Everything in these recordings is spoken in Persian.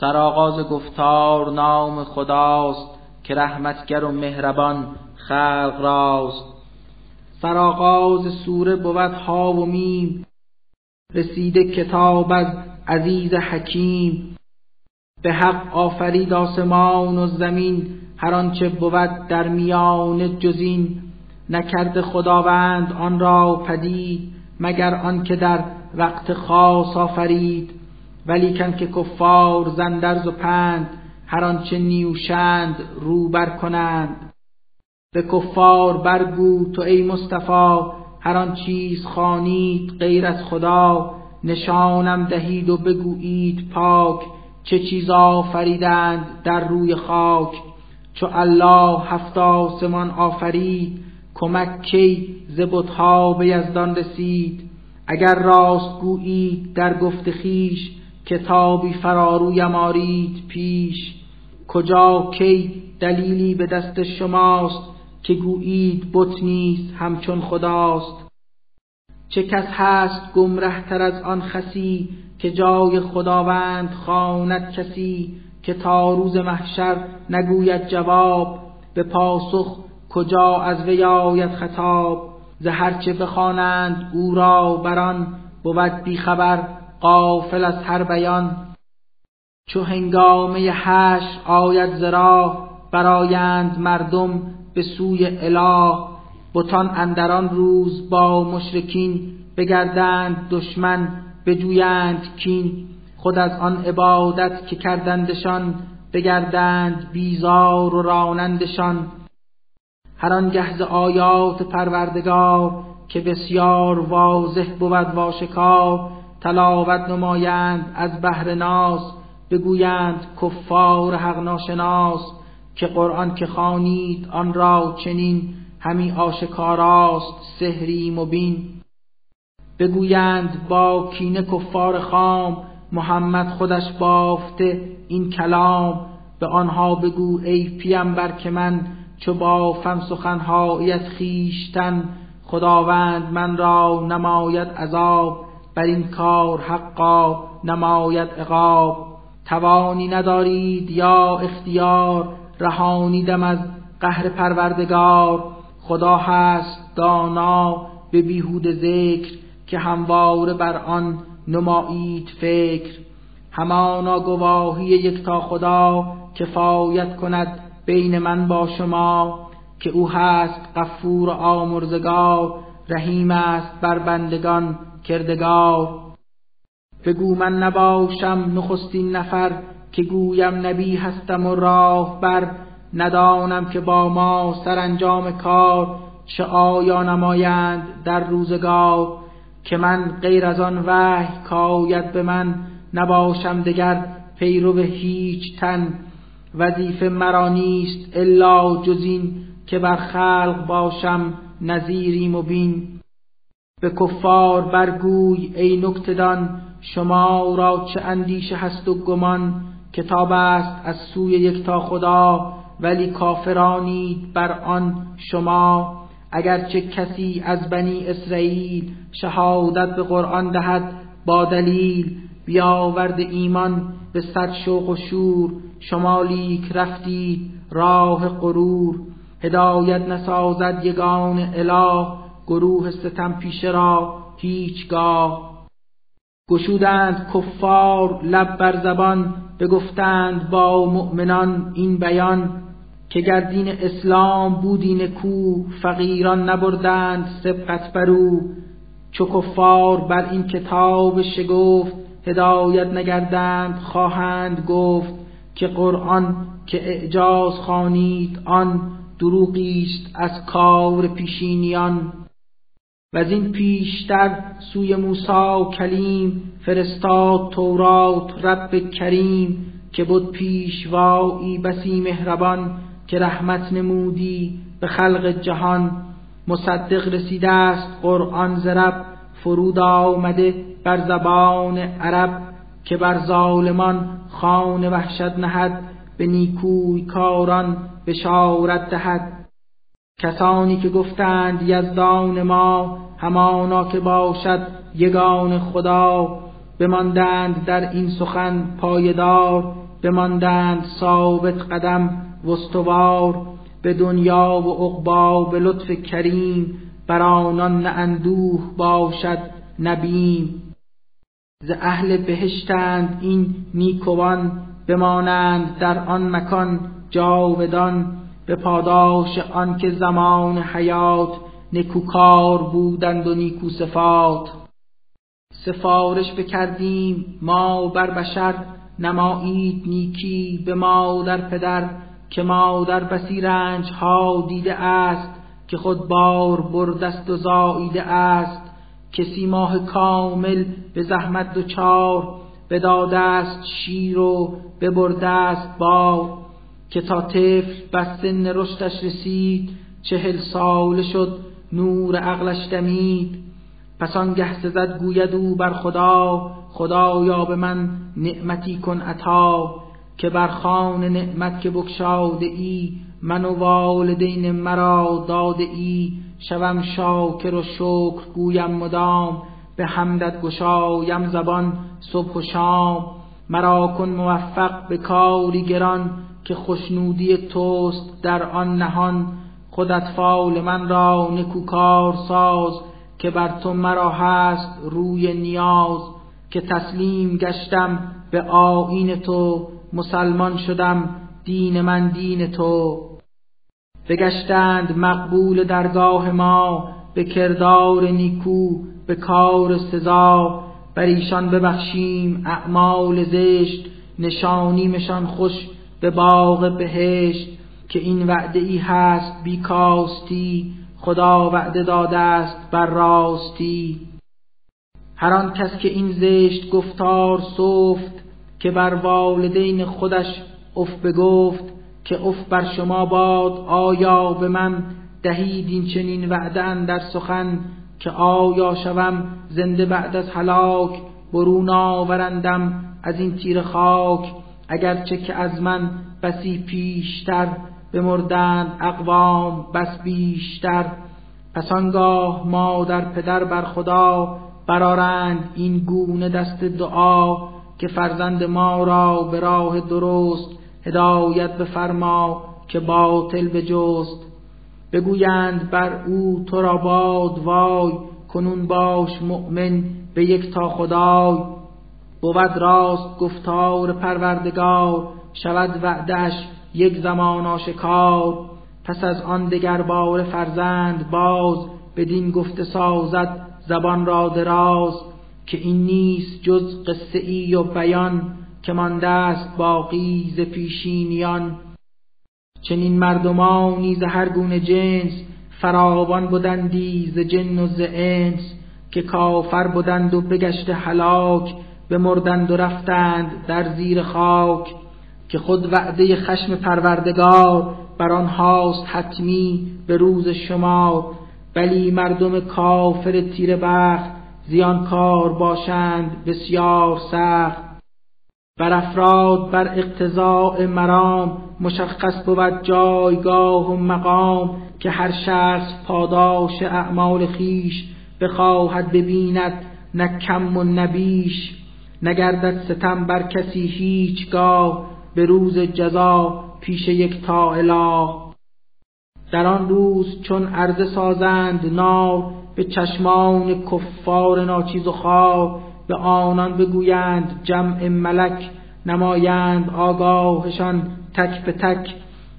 سرآغاز گفتار نام خداست که رحمتگر و مهربان خلق راست. سرآغاز سوره بود ها و میم. رسیده کتاب از عزیز حکیم. به حق آفرید آسمان و زمین هر آنچه بود در میان جزین. نکرد خداوند آن را پدید مگر آنکه در وقت خاص آفرید. ولیکن که کفار زندرز و پند هر آنچه نیوشند رو بر کنند. به کفار برگو تو ای مصطفی هر آن چیز خوانید غیر از خدا. نشانم دهید و بگویید پاک چه چیز آفریدند در روی خاک. چو الله هفت آسمان آفرید کمک کی ز بتها به یزدان رسید. اگر راست گویید در گفت خیش کتابی فراروی مارید پیش کجا کی دلیلی به دست شماست که گویید بت نیست همچون خداست؟ چه کس هست گمره تر از آن خسی که جای خداوند خواند کسی که تا روز محشر نگوید جواب به پاسخ کجا از وی خطاب؟ ز هرچه بخوانند او را بران بود بیخبر غافل از هر بیان. چو هنگامه حشر آید ز راه برآیند مردم به سوی اله. بتان اندران روز با مشرکین بگردند دشمن بجویند کین. خود از آن عبادت که کردندشان بگردند بیزار و رانندشان. هر آن گهز آیات پروردگار که بسیار واضح بود واشکار تلاوت نمایند از بهر ناس بگویند کفار حق ناشناس که قرآن که خانید آن را چنین همی آشکاراست سحری مبین. بگویند با کینه کفار خام محمد خودش بافته این کلام. به آنها بگو ای پیامبر که من چو بافم سخنهایی از خیشتن خداوند من را نماید عذاب. بر این کار حقا نماید عقاب. توانی ندارید یا اختیار رهانیدم از قهر پروردگار. خدا هست دانا به بیهود ذکر که همواره بر آن نمایید فکر. همانا گواهی یکتا خدا کفایت کند بین من با شما که او هست غفور آمرزگار رحیم است بر بندگان. کردگار. بگو من نباشم نخستین نفر که گویم نبی هستم و راه بر. ندانم که با ما سرانجام کار چه آیا نمایند در روزگار. که من غیر از آن وحی کاید به من نباشم دگر پیرو هیچ تن. وظیفه مرا نیست الا جزین که بر خلق باشم نظیری مبین. به کفار برگوی ای نکتدان شما را چه اندیشه هست و گمان؟ کتاب است از سوی یکتا خدا ولی کافرانید بر آن شما. اگرچه کسی از بنی اسرائیل شهادت به قرآن دهد با دلیل بیاورد ایمان به صد شوق و شور. شما لیک رفتید راه غرور. هدایت نسازد یگان اله. گروه ستم پیشه را هیچگاه گشودند کفار لب بر زبان بگفتند با مؤمنان این بیان که گردین اسلام بودین کو فقیران نبردند سبقت برو چو کفار بر این کتاب شگفت هدایت نگردند خواهند گفت که قرآن که اعجاز خانید آن دروغیست از کار پیشینیان. و از این پیشتر سوی موسی کلیم فرستاد تورات رب کریم که بود پیشوایی بسی مهربان که رحمت نمودی به خلق جهان. مصدق رسیده است قرآن زرب فرود آمده بر زبان عرب که بر ظالمان خان وحشت نهد. به نیکوی کاران بشارت دهد. کسانی که گفتند یزدان ما همانا که باشد یگان خدا بماندند در این سخن پایدار بماندند ثابت قدم وستوار به دنیا و عقبا به لطف کریم بر آنان نه اندوه باشد نبیم ز اهل بهشتند این نیکوان بمانند در آن مکان جاودان به پاداش آنکه زمان حیات نکوکار بودند و نیکو صفات. سفارش بکردیم ما بر بشر نمایید نیکی به مادر پدر که مادر بسی رنج ها دیده است که خود بار بردست و زاییده است. کسی ماه کامل به زحمت دچار بداده است شیر و ببرده است با که تا طفل بس سن رشدش رسید چهل ساله شد نور عقلش دمید. پس آنگه سزد گوید او بر خدا خدایا به من نعمتی کن عطا که بر خان نعمت که بکشاده ای من و والدین مرا داده ای. شوم شاکر و شکر گویم مدام به حمدت گشایم زبان صبح و شام. مرا کن موفق به کاری گران که خوشنودی توست در آن نهان خودت فال من را نکوکار ساز که بر تو مرا هست روی نیاز که تسلیم گشتم به آیین تو مسلمان شدم دین من دین تو. بگشتند مقبول درگاه ما به کردار نیکو به کار سزا. بر ایشان ببخشیم اعمال زشت نشانیمشان خوش به باغ بهشت که این وعده ای هست بیکاستی خدا وعده داده است بر راستی. هر آن کس که این زشت گفتار صفت که بر والدین خودش اف بگفت که اف بر شما باد آیا به من دهید این چنین وعده در سخن که آیا شوم زنده بعد از هلاک برون آورندم از این تیر خاک؟ اگرچه که از من بسی پیشتر بمردند اقوام بس بیشتر. پس آنگاه مادر پدر بر خدا برارند این گونه دست دعا که فرزند ما را به راه درست هدایت بفرما که باطل بجست. بگویند بر او تو را باد وای کنون باش مؤمن به یک تا خدای. بود راست گفتار پروردگار شود وعدش یک زمان آشکار. پس از آن دگر بار فرزند باز بدین گفته سازد زبان را دراز که این نیست جز قصه ای و بیان که مانده است باقی ز پیشینیان. چنین مردمانی ز هر گونه جنس فراوان بودندی ز جن و ز انس که کافر بودند و بگشت هلاک بمردند و رفتند در زیر خاک که خود وعده خشم پروردگار بر آنهاست حتمی به روز شما. بلی مردم کافر تیر بخت زیانکار باشند بسیار سخت. بر افراد بر اقتضاء مرام مشخص بود جایگاه و مقام که هر شخص پاداش اعمال خیش بخواهد ببیند نه کم و نبیش نگردد ستم بر کسی هیچگاه به روز جزا پیش یک تا اله در آن روز چون عرضه سازند نار به چشمان کفار ناچیز و خواه به آنان بگویند جمع ملک نمایند آگاهشان تک به تک.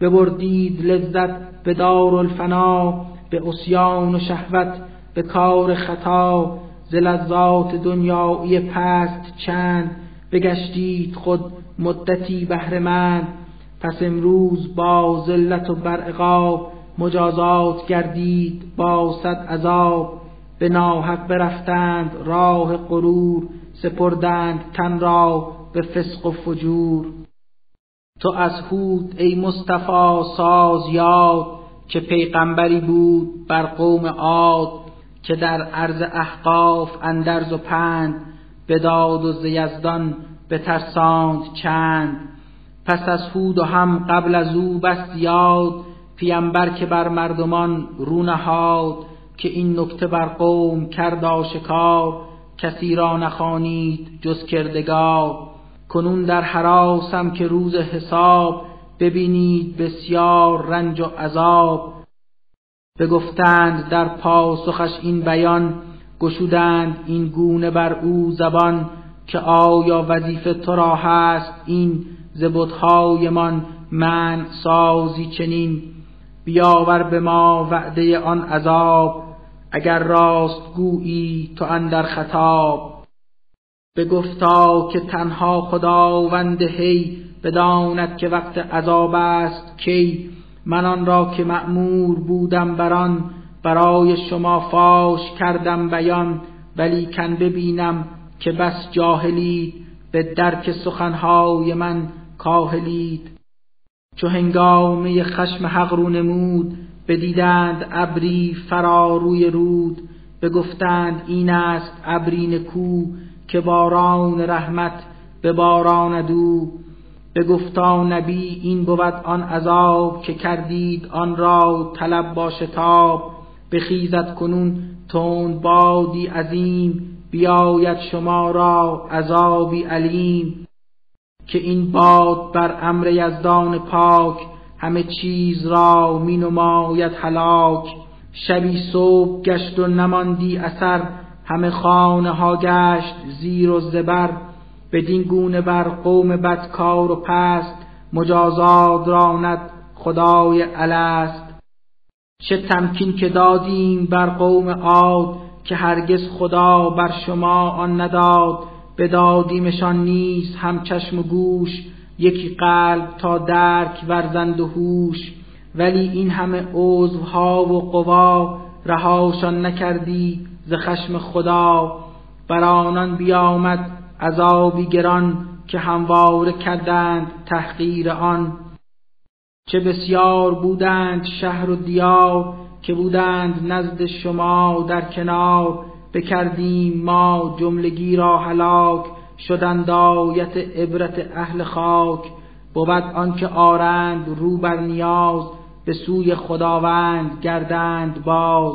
ببردید لذت به دار الفنا به اسیان و شهوت به کار خطا ز لذات دنیایی پست چند بگشتید خود مدتی بهرهمند پس امروز با ذلت و برعقاب مجازات گردید با صد عذاب. به ناحق برفتند راه غرور سپردند تن را به فسق و فجور. تو از هود ای مصطفی ساز یاد که پیغمبری بود بر قوم عاد. که در عرض احقاف اندرز و پند بداد و زیزدان به ترساند چند. پس از هود و هم قبل از او بس یاد پیامبر که بر مردمان رو نهاد که این نکته بر قوم کرد آشکار کسی را نخوانید جز کردگار. کنون در حراسم که روز حساب ببینید بسیار رنج و عذاب. بگفتند در پاسخش این بیان گشودند این گونه بر او زبان که آیا وظیفه تو را هست این من من سازی چنین؟ بیاور به ما وعده آن عذاب اگر راست گویی تو اندر خطاب. بگفتا که تنها خداوند هی بداند که وقت عذاب است کی؟ من آن را که مأمور بودم بران برای شما فاش کردم بیان ولی کن ببینم که بس جاهلید به درک سخنهای من کاهلید. چو هنگامه خشم حق رو نمود بدیدند ابری فراروی رود. بگفتند این است ابری کو که باران رحمت به باران دو بگفتا نبی این بود آن عذاب که کردید آن را طلب با شتاب بخیزد کنون تند بادی عظیم بیاید شما را عذابی علیم. که این باد بر امر یزدان پاک همه چیز را می نماید هلاک. شبی صبح گشت و نماندی اثر همه خانه ها گشت زیر و زبر. بدین گونه بر قوم بدکار و پست مجازات راند خدای الست. چه تمکین که دادیم بر قوم عاد که هرگز خدا بر شما آن نداد. بدادیمشان نیز هم چشم و گوش یکی قلب تا درک ورزند و هوش. ولی این همه عضوها و قوا رهاشان نکردی ز خشم خدا. بر آنان بیامد عذابی گران که همواره کردند تحقیر آن. چه بسیار بودند شهر و دیار که بودند نزد شما در کنار. بکردیم ما جملگی را هلاک شدند آیت عبرت اهل خاک. بود آنکه آرند رو بر نیاز به سوی خداوند گردند باز.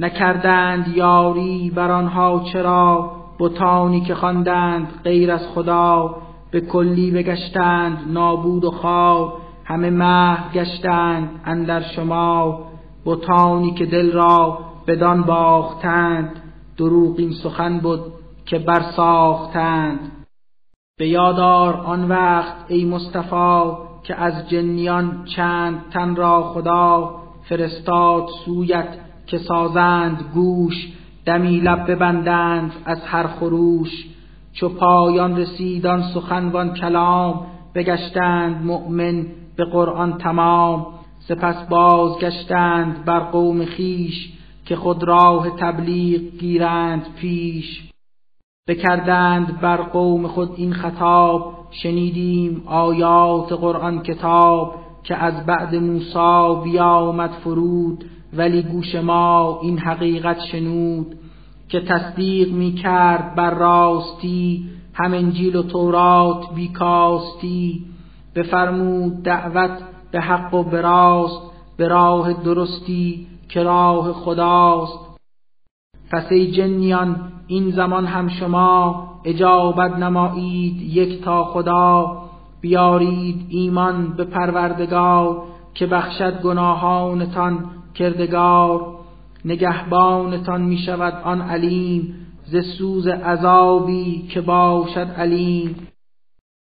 نکردند یاری بر آنها چرا؟ بتانی که خواندند غیر از خدا به کلی بگشتند نابود و خواب همه محو گشتند اندر شما بتانی که دل را بدان باختند دروغین سخن بود که برساختند. به یادار آن وقت ای مصطفی که از جنیان چند تن را خدا فرستاد سویت که سازند گوش دمی لب ببندند از هر خروش چو پایان رسیدان سخن کلام بگشتند مؤمن به قرآن تمام. سپس بازگشتند بر قوم خیش که خود راه تبلیغ گیرند پیش. بکردند بر قوم خود این خطاب شنیدیم آیات قرآن کتاب که از بعد موسی بیامد فرود. ولی گوش ما این حقیقت شنود که تصدیق می کرد بر راستی هم انجیل و تورات بیکاستی بفرمود دعوت به حق و به راست به راه درستی که راه خداست. پس ای جنیان این زمان هم شما اجابت نمایید یک تا خدا. بیارید ایمان به پروردگار که بخشد گناهانتان کردگار نگهبانتان می شود آن علیم ز سوز عذابی که باشد علیم.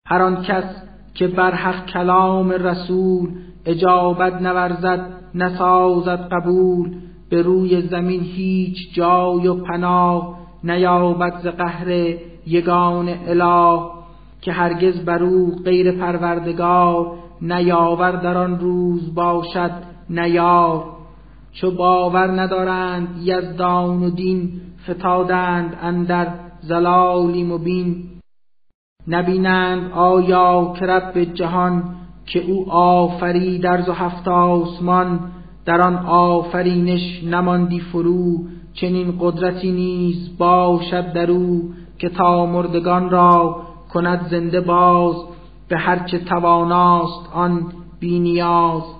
هر آن کس که بر حق کلام رسول اجابت نورزد نسازد قبول به روی زمین هیچ جای و پناه نیابد ز قهر یگان اله که هرگز بر او غیر پروردگار نیاور در آن روز باشد نیار. چو باور ندارند یزدان و دین فتادند اندر زلالی مبین. نبینند آیا که رب جهان که او آفری در و هفت آسمان در آن آفرینش نماندی فرو. چنین قدرتی نیز باشد در او که تا مردگان را کند زنده باز. به هرچه تواناست آن بینیاز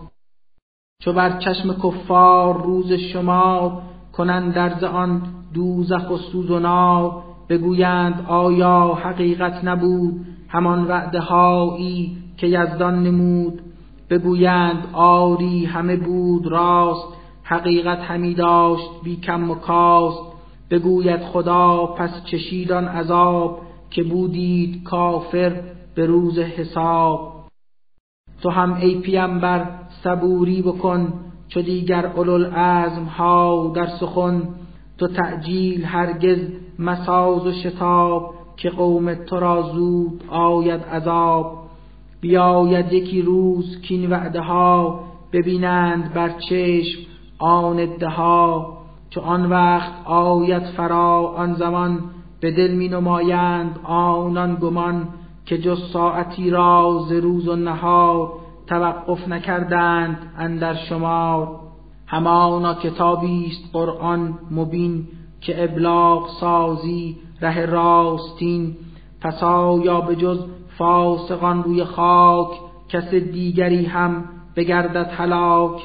چو بر چشم کفار روز شما کنند درز آن دوزخ و سوز و بگویند آیا حقیقت نبود همان وعده هایی که یزدان نمود؟ بگویند آری همه بود راست حقیقت همی داشت بی کم و کاست. بگوید خدا پس چشیدان عذاب که بودید کافر به روز حساب. تو هم ای پیامبر صبوری بکن چو دیگر اولوالعزم ها در سخن. تو تعجیل هرگز مساز و شتاب که قوم تو را زود آید عذاب. بیاید یکی روز کین وعده ها ببینند بر چشم آن ادها چو آن وقت آید فرا آن زمان به دل می نمایند آنان گمان. که جز ساعتی را ز روز و نهار توقف نکردند اندر شمار همانا کتابی است قرآن مبین که ابلاغ سازی ره راستین. پس آیا به جز فاسقان روی خاک کس دیگری هم بگردد هلاک.